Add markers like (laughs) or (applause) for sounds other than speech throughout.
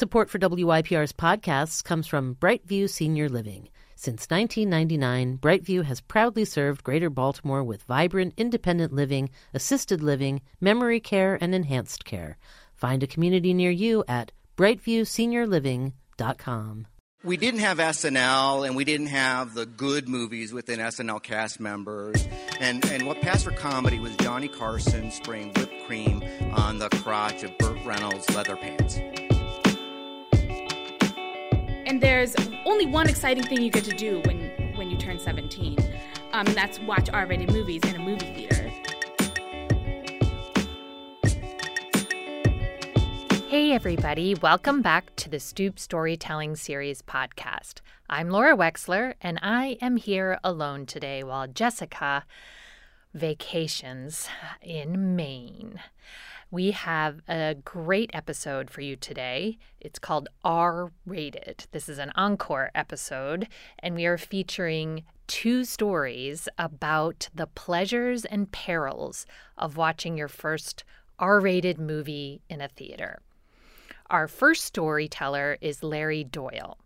Support for WYPR's podcasts comes from Brightview Senior Living. Since 1999, Brightview has proudly served Greater Baltimore with vibrant independent living, assisted living, memory care, and enhanced care. Find a community near you at brightviewseniorliving.com. We didn't have SNL and we didn't have the good movies within SNL cast members. And, and what passed for comedy was Johnny Carson spraying whipped cream on the crotch of Burt Reynolds' leather pants. And there's only one exciting thing you get to do when, when you turn 17, um, and that's watch R rated movies in a movie theater. Hey, everybody, welcome back to the Stoop Storytelling Series podcast. I'm Laura Wexler, and I am here alone today while Jessica vacations in Maine. We have a great episode for you today. It's called R Rated. This is an encore episode, and we are featuring two stories about the pleasures and perils of watching your first R rated movie in a theater. Our first storyteller is Larry Doyle,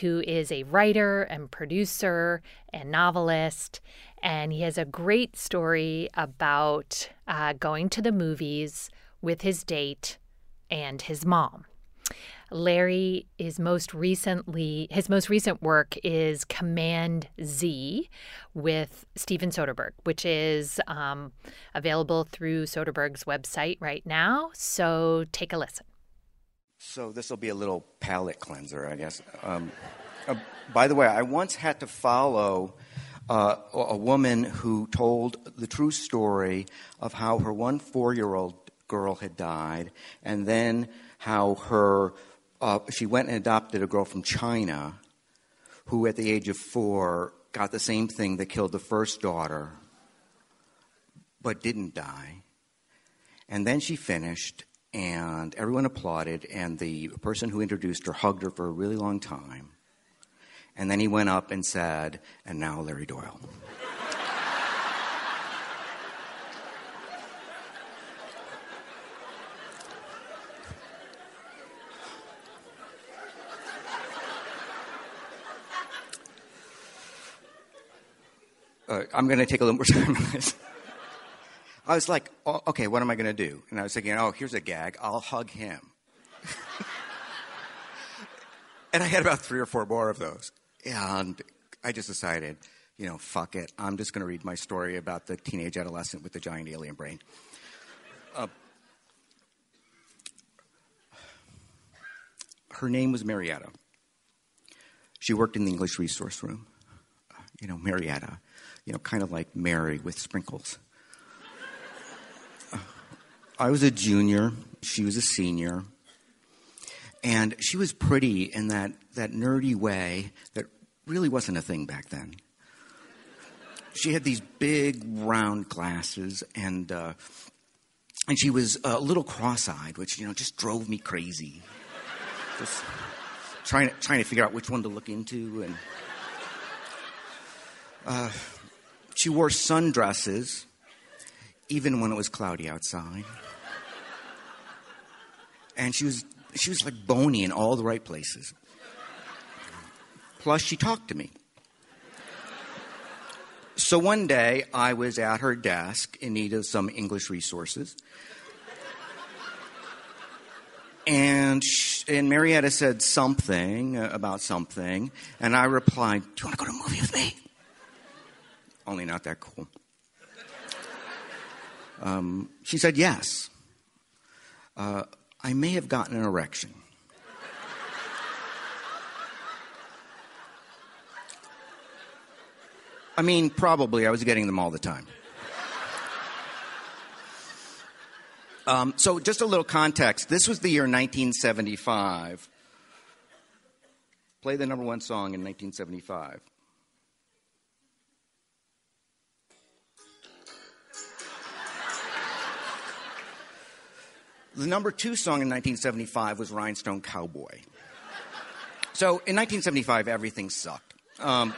who is a writer and producer and novelist. And he has a great story about uh, going to the movies with his date and his mom. Larry is most recently his most recent work is Command Z with Steven Soderbergh, which is um, available through Soderbergh's website right now. So take a listen. So this will be a little palate cleanser, I guess. Um, uh, by the way, I once had to follow uh, a woman who told the true story of how her one four year old girl had died, and then how her uh, she went and adopted a girl from China, who at the age of four got the same thing that killed the first daughter, but didn't die. And then she finished, and everyone applauded, and the person who introduced her hugged her for a really long time. And then he went up and said, And now Larry Doyle. (laughs) Uh, I'm going to take a little more time on this. I was like, oh, okay, what am I going to do? And I was thinking, oh, here's a gag. I'll hug him. (laughs) and I had about three or four more of those. And I just decided, you know, fuck it. I'm just going to read my story about the teenage adolescent with the giant alien brain. Uh, her name was Marietta. She worked in the English resource room. You know, Marietta. You know, kind of like Mary with sprinkles. Uh, I was a junior. She was a senior. And she was pretty in that, that nerdy way that really wasn't a thing back then. She had these big round glasses and, uh, and she was a little cross-eyed, which, you know, just drove me crazy. Just trying to, trying to figure out which one to look into and, uh, she wore sundresses even when it was cloudy outside. And she was she was like bony in all the right places. Plus, she talked to me. So one day, I was at her desk in need of some English resources. And, she, and Marietta said something about something, and I replied, Do you want to go to a movie with me? Only not that cool. Um, she said yes. Uh, I may have gotten an erection. I mean, probably. I was getting them all the time. Um, so, just a little context. This was the year 1975. Play the number one song in 1975. The number two song in 1975 was Rhinestone Cowboy. So in 1975, everything sucked. Um,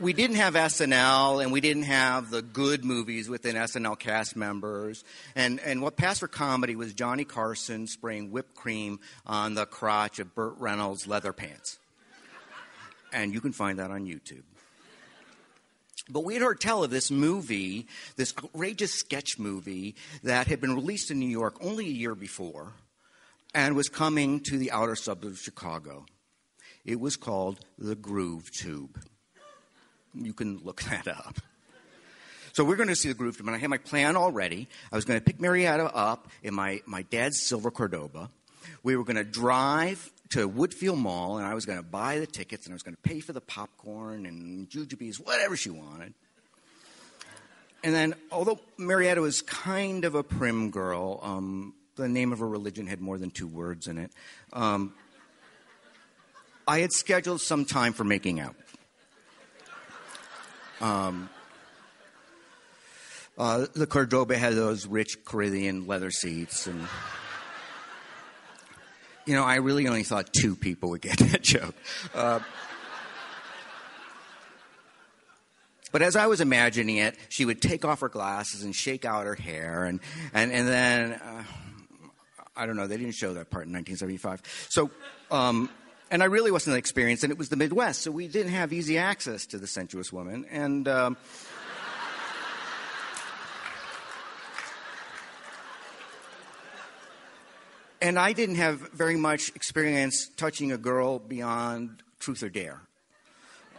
we didn't have SNL and we didn't have the good movies within SNL cast members. And, and what passed for comedy was Johnny Carson spraying whipped cream on the crotch of Burt Reynolds' leather pants. And you can find that on YouTube. But we had heard tell of this movie, this outrageous sketch movie that had been released in New York only a year before and was coming to the outer suburbs of Chicago. It was called The Groove Tube. You can look (laughs) that up. So we're going to see the Groove Tube, and I had my plan already. I was going to pick Marietta up in my, my dad's silver Cordoba. We were going to drive to Woodfield Mall, and I was going to buy the tickets, and I was going to pay for the popcorn and jujubes, whatever she wanted. And then, although Marietta was kind of a prim girl, um, the name of her religion had more than two words in it. Um, I had scheduled some time for making out. Um, uh, the Cordoba had those rich Caribbean leather seats, and you know, I really only thought two people would get (laughs) that joke. Uh, but as I was imagining it, she would take off her glasses and shake out her hair, and and and then uh, I don't know. They didn't show that part in 1975. So. Um, and I really wasn't experienced, and it was the Midwest, so we didn't have easy access to the sensuous woman. And um, and I didn't have very much experience touching a girl beyond truth or dare.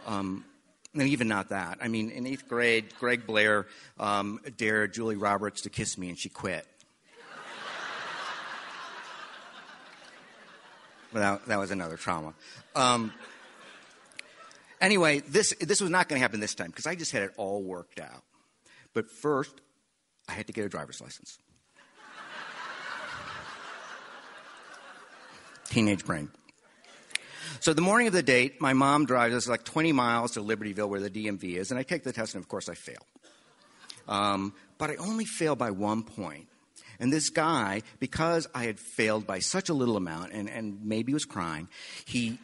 Um, and even not that. I mean, in eighth grade, Greg Blair um, dared Julie Roberts to kiss me, and she quit. that, that was another trauma. Um, anyway, this, this was not going to happen this time because I just had it all worked out. But first, I had to get a driver's license. Teenage brain. So the morning of the date, my mom drives us like 20 miles to Libertyville, where the DMV is, and I take the test, and of course I fail. Um, but I only fail by one point. And this guy, because I had failed by such a little amount and, and maybe was crying, he,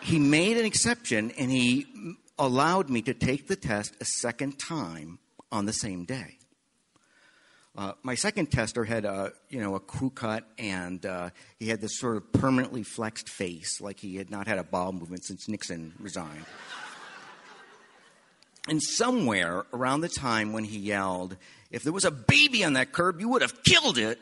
he made an exception and he allowed me to take the test a second time on the same day. Uh, my second tester had a you know a crew cut and uh, he had this sort of permanently flexed face, like he had not had a bowel movement since Nixon resigned. and somewhere around the time when he yelled, if there was a baby on that curb, you would have killed it.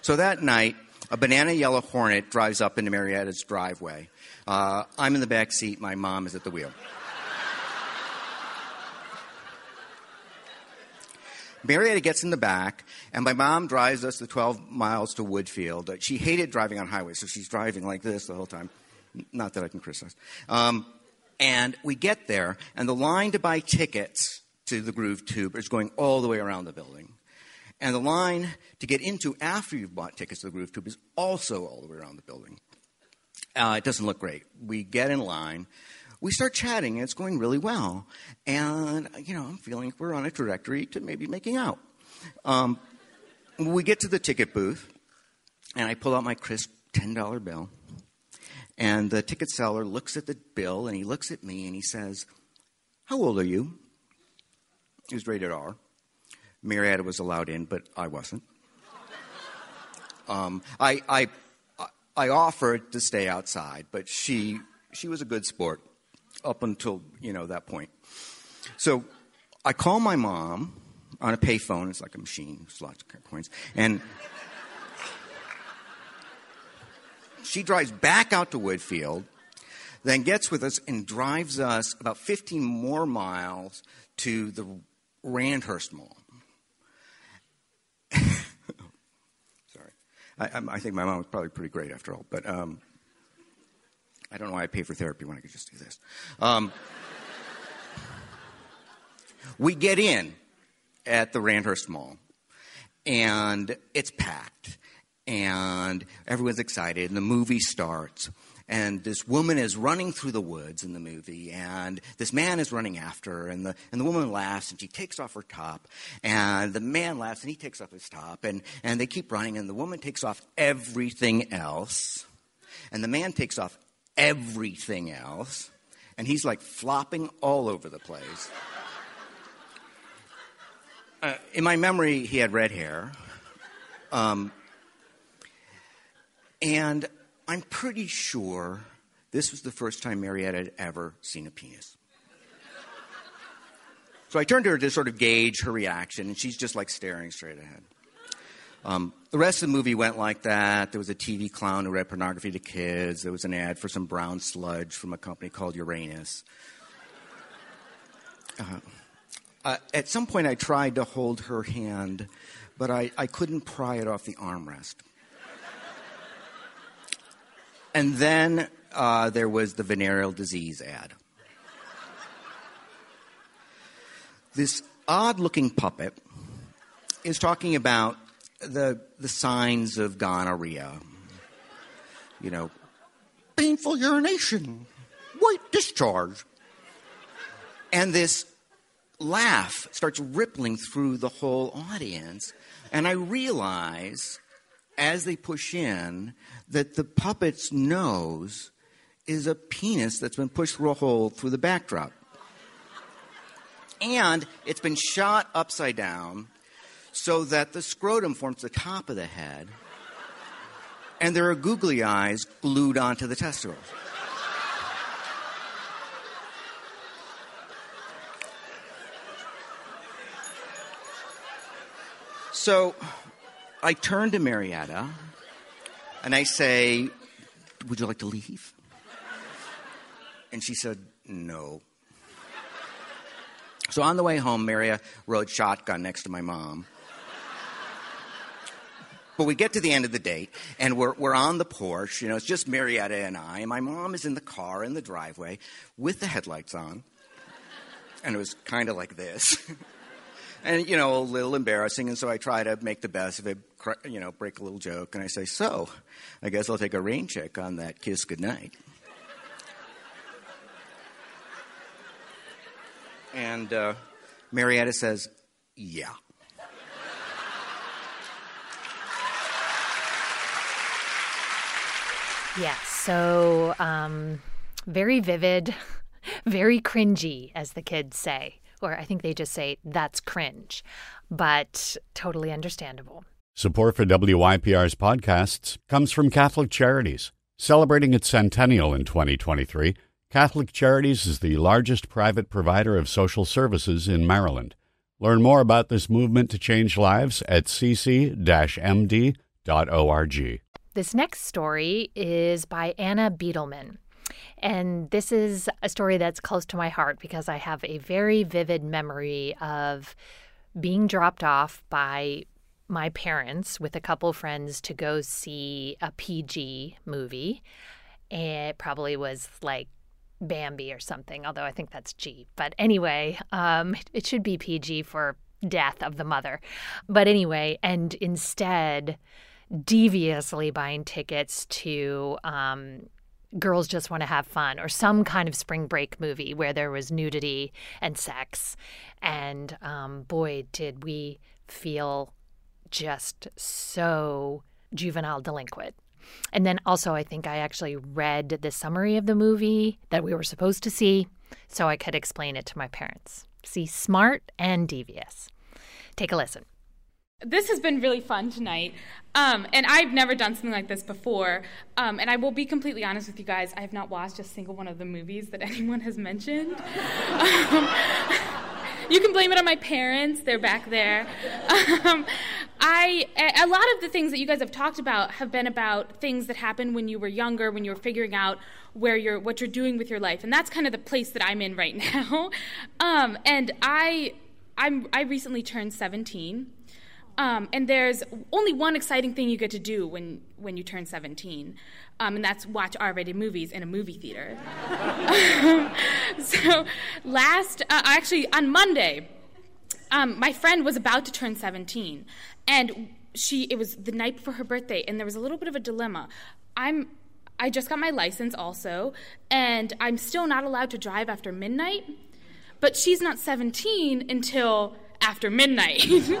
So that night, a banana yellow Hornet drives up into Marietta's driveway. Uh, I'm in the back seat, my mom is at the wheel. Marietta gets in the back, and my mom drives us the 12 miles to Woodfield. She hated driving on highways, so she's driving like this the whole time. Not that I can criticize. Um, and we get there, and the line to buy tickets to the Groove Tube is going all the way around the building. And the line to get into after you've bought tickets to the Groove Tube is also all the way around the building. Uh, it doesn't look great. We get in line. We start chatting, and it's going really well. And, you know, I'm feeling we're on a trajectory to maybe making out. Um, we get to the ticket booth, and I pull out my crisp $10 bill. And the ticket seller looks at the bill and he looks at me and he says, How old are you? He was rated R. Marietta was allowed in, but I wasn't. Um, I, I, I offered to stay outside, but she, she was a good sport up until you know that point. So I call my mom on a payphone. It's like a machine, there's lots of coins, and She drives back out to Woodfield, then gets with us and drives us about 15 more miles to the Randhurst Mall. I, I, think my mom was probably pretty great after all, but um, I don't know why I pay for therapy when I could just do this. Um, we get in at the Randhurst Mall, and it's packed and everyone's excited, and the movie starts. And this woman is running through the woods in the movie, and this man is running after her, and the, and the woman laughs, and she takes off her top, and the man laughs, and he takes off his top, and, and they keep running, and the woman takes off everything else, and the man takes off everything else, and he's like flopping all over the place. (laughs) Uh, in my memory, he had red hair. Um, and I'm pretty sure this was the first time Marietta had ever seen a penis. So I turned to her to sort of gauge her reaction, and she's just like staring straight ahead. Um, the rest of the movie went like that. There was a TV clown who read pornography to kids. There was an ad for some brown sludge from a company called Uranus. Uh, uh, at some point, I tried to hold her hand, but I, I couldn't pry it off the armrest. And then uh, there was the venereal disease ad. This odd looking puppet is talking about the, the signs of gonorrhea. You know, painful urination, white discharge. And this laugh starts rippling through the whole audience. And I realize as they push in that the puppet's nose is a penis that's been pushed through a hole through the backdrop. And it's been shot upside down so that the scrotum forms the top of the head, and there are googly eyes glued onto the testicles. So I turn to Marietta and I say, Would you like to leave? And she said, No. So on the way home, Maria rode shotgun next to my mom. But we get to the end of the date, and we're, we're on the porch. You know, it's just Marietta and I. And my mom is in the car in the driveway with the headlights on. And it was kind of like this. (laughs) and you know, a little embarrassing. And so I try to make the best of it, you know, break a little joke, and I say, "So, I guess I'll take a rain check on that kiss goodnight." and uh, Marietta says, "Yeah." Yeah. So, um, very vivid, (laughs) very cringy, as the kids say or I think they just say, that's cringe, but totally understandable. Support for WYPR's podcasts comes from Catholic Charities. Celebrating its centennial in 2023, Catholic Charities is the largest private provider of social services in Maryland. Learn more about this movement to change lives at cc-md.org. This next story is by Anna Beetleman. And this is a story that's close to my heart because I have a very vivid memory of being dropped off by my parents with a couple friends to go see a PG movie. It probably was like Bambi or something, although I think that's G. But anyway, um, it should be PG for death of the mother. But anyway, and instead, deviously buying tickets to um, girls just want to have fun or some kind of spring break movie where there was nudity and sex. And um, boy did we feel just so juvenile delinquent. And then also i think i actually read the summary of the movie that we were supposed to see so i could explain it to my parents. See smart and devious. Take a listen this has been really fun tonight. Um, and I've never done something like this before. Um, and I will be completely honest with you guys, I have not watched a single one of the movies that (laughs) anyone has mentioned. Um, (laughs) you can blame it on my parents, they're back there. Um, I, a lot of the things that you guys have talked about have been about things that happened when you were younger, when you were figuring out where you're, what you're doing with your life. And that's kind of the place that I'm in right (laughs) now. Um, and I, I'm, I recently turned 17. Um, and there's only one exciting thing you get to do when, when you turn 17, um, and that's watch R-rated movies in a movie theater. (laughs) so last, uh, actually on Monday, um, my friend was about to turn 17, and she it was the night before her birthday, and there was a little bit of a dilemma. I'm I just got my license also, and I'm still not allowed to drive after midnight. But she's not 17 until after midnight. (laughs)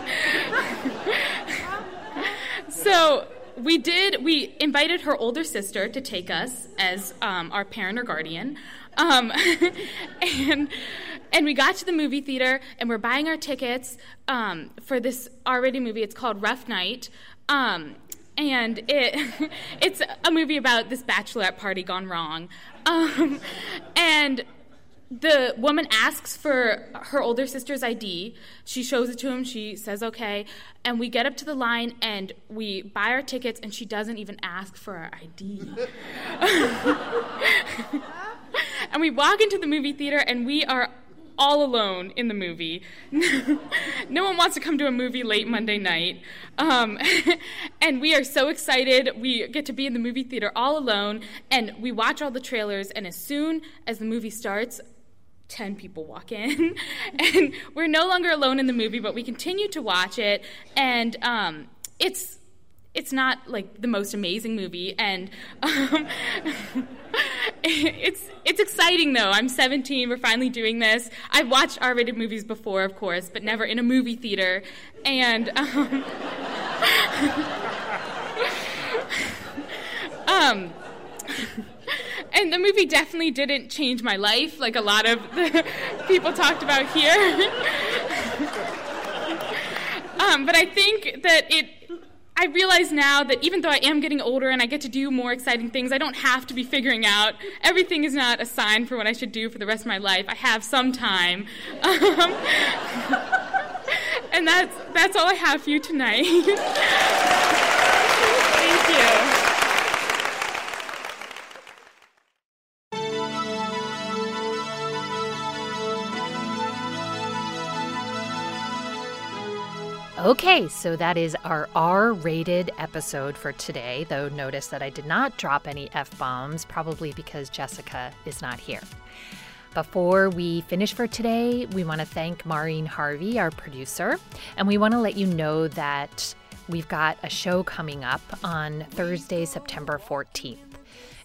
so we did, we invited her older sister to take us as um, our parent or guardian. Um, (laughs) and and we got to the movie theater and we're buying our tickets um, for this R-rated movie. It's called Rough Night. Um, and it (laughs) it's a movie about this bachelorette party gone wrong. Um, and the woman asks for her older sister's ID. She shows it to him. She says okay, and we get up to the line and we buy our tickets, and she doesn't even ask for our ID. (laughs) and we walk into the movie theater, and we are all alone in the movie. (laughs) no one wants to come to a movie late Monday night. Um, (laughs) and we are so excited. We get to be in the movie theater all alone, and we watch all the trailers. And as soon as the movie starts, 10 people walk in. (laughs) and we're no longer alone in the movie, but we continue to watch it. And um, it's it's not like the most amazing movie and um, (laughs) it's it's exciting though i'm 17 we're finally doing this i've watched r-rated movies before of course but never in a movie theater and um, (laughs) um and the movie definitely didn't change my life like a lot of the (laughs) people talked about here. (laughs) um, but I think that it. I realize now that even though I am getting older and I get to do more exciting things, I don't have to be figuring out. Everything is not a sign for what I should do for the rest of my life. I have some time. Um, (laughs) and that's, that's all I have for you tonight. Okay, so that is our R rated episode for today, though notice that I did not drop any F bombs, probably because Jessica is not here. Before we finish for today, we want to thank Maureen Harvie, our producer, and we want to let you know that we've got a show coming up on Thursday, September 14th.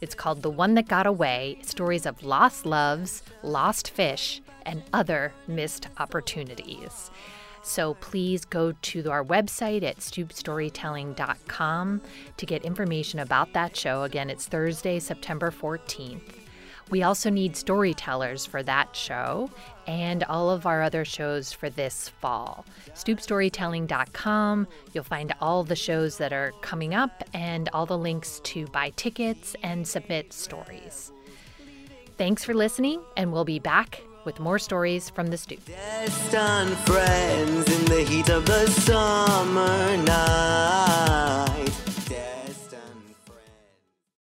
It's called The One That Got Away Stories of Lost Loves, Lost Fish, and Other Missed Opportunities. So please go to our website at stoopstorytelling.com to get information about that show. Again, it's Thursday, September 14th. We also need storytellers for that show and all of our other shows for this fall. StoopStorytelling.com. You'll find all the shows that are coming up and all the links to buy tickets and submit stories. Thanks for listening, and we'll be back with more stories from the stoop. Distant friends in the heat of the summer night.